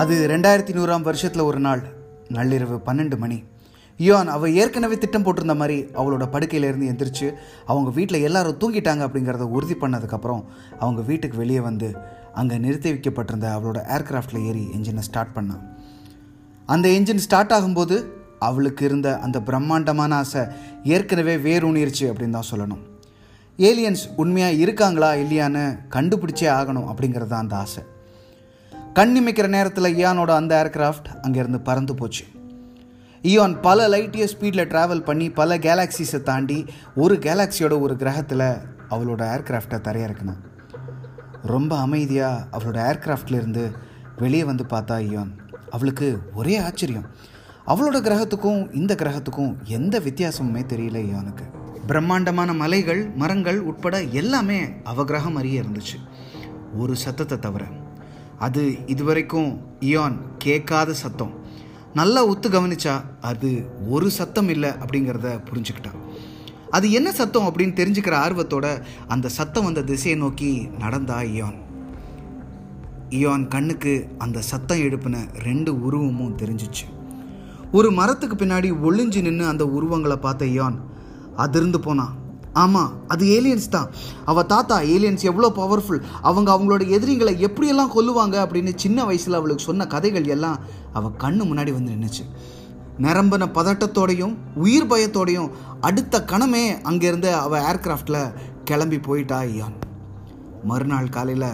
அது ரெண்டாயிரத்தி நூறாம் வருஷத்தில் ஒரு நாள் நள்ளிரவு பன்னெண்டு மணி. யோன் அவள் ஏற்கனவே திட்டம் போட்டிருந்த மாதிரி அவளோட படுக்கையிலேருந்து எந்திரிச்சு அவங்க வீட்டில் எல்லாரும் தூங்கிட்டாங்க அப்படிங்கிறத உறுதி பண்ணதுக்கப்புறம் அவங்க வீட்டுக்கு வெளியே வந்து அங்கே நிறுத்தி வைக்கப்பட்டிருந்த அவளோட ஏர்கிராஃப்டில் ஏறி என்ஜினை ஸ்டார்ட் பண்ணான் அந்த என்ஜின் ஸ்டார்ட் ஆகும்போது அவளுக்கு இருந்த அந்த பிரம்மாண்டமான ஆசை ஏற்கனவே வேரூனிருச்சு அப்படின்னு தான் சொல்லணும். ஏலியன்ஸ் உண்மையாக இருக்காங்களா இல்லையான்னு கண்டுபிடிச்சே ஆகணும் அப்படிங்கிறது தான் அந்த ஆசை. கண்ணிமைக்கிற நேரத்தில் இயானோட அந்த ஏர்கிராஃப்ட் அங்கேருந்து பறந்து போச்சு. ஈயான் பல லைட் இயர் ஸ்பீடில் ட்ராவல் பண்ணி பல கேலாக்சிஸை தாண்டி ஒரு கேலாக்சியோட ஒரு கிரகத்தில் அவளோட ஏர்கிராஃப்டை தரையிறக்கினான் ரொம்ப அமைதியாக அவளோட ஏர்கிராஃப்ட்லேருந்து வெளியே வந்து பார்த்தா ஈயான் அவளுக்கு ஒரே ஆச்சரியம். அவளோட கிரகத்துக்கும் இந்த கிரகத்துக்கும் எந்த வித்தியாசமுமே தெரியல ஈயானுக்கு பிரம்மாண்டமான மலைகள் மரங்கள் உட்பட எல்லாமே அவ கிரகம் அறிய இருந்துச்சு. ஒரு சத்தத்தை தவிர. அது இதுவரைக்கும் இயான் கேட்காத சத்தம். நல்லா ஒத்து கவனிச்சா அது ஒரு சத்தம் இல்லை அப்படிங்கிறத புரிஞ்சுக்கிட்டான். அது என்ன சத்தம் அப்படின்னு தெரிஞ்சுக்கிற ஆர்வத்தோட அந்த சத்தம் வந்த திசையை நோக்கி நடந்தா இயான் இயான் கண்ணுக்கு அந்த சத்தம் எழுப்பின ரெண்டு உருவமும் தெரிஞ்சிச்சு. ஒரு மரத்துக்கு பின்னாடி ஒளிஞ்சு நின்று அந்த உருவங்களை பார்த்த இயான் அதிர்ந்து போனான். ஆமாம் அது ஏலியன்ஸ் தான். அவள் தாத்தா ஏலியன்ஸ் எவ்வளோ பவர்ஃபுல் அவங்க அவங்களோட எதிரிகளை எப்படியெல்லாம் கொல்லுவாங்க அப்படின்னு சின்ன வயசில் அவளுக்கு சொன்ன கதைகள் எல்லாம் அவள் கண்ணு முன்னாடி வந்து நின்றுச்சு நிரம்பின பதட்டத்தோடையும் உயிர் பயத்தோடையும் அடுத்த கணமே அங்கேருந்து அவள் ஏர்கிராஃப்டில் கிளம்பி போயிட்டா ஐயான் மறுநாள் காலையில்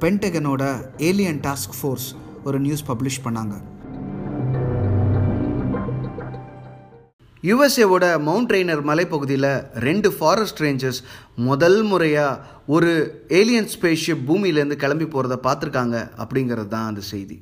பென்டகனோட ஏலியன் டாஸ்க் ஃபோர்ஸ் ஒரு நியூஸ் பப்ளிஷ் பண்ணாங்க. யுஎஸ்ஏவோட மவுண்ட் ரெய்னர் மலைப்பகுதியில் ரெண்டு ஃபாரஸ்ட் ரேஞ்சர்ஸ் முதல் முறையாக ஒரு ஏலியன் ஸ்பேஸ்ஷிப் பூமியிலேருந்து கிளம்பி போகிறத பார்த்துருக்காங்க அப்படிங்கிறது தான் அந்த செய்தி.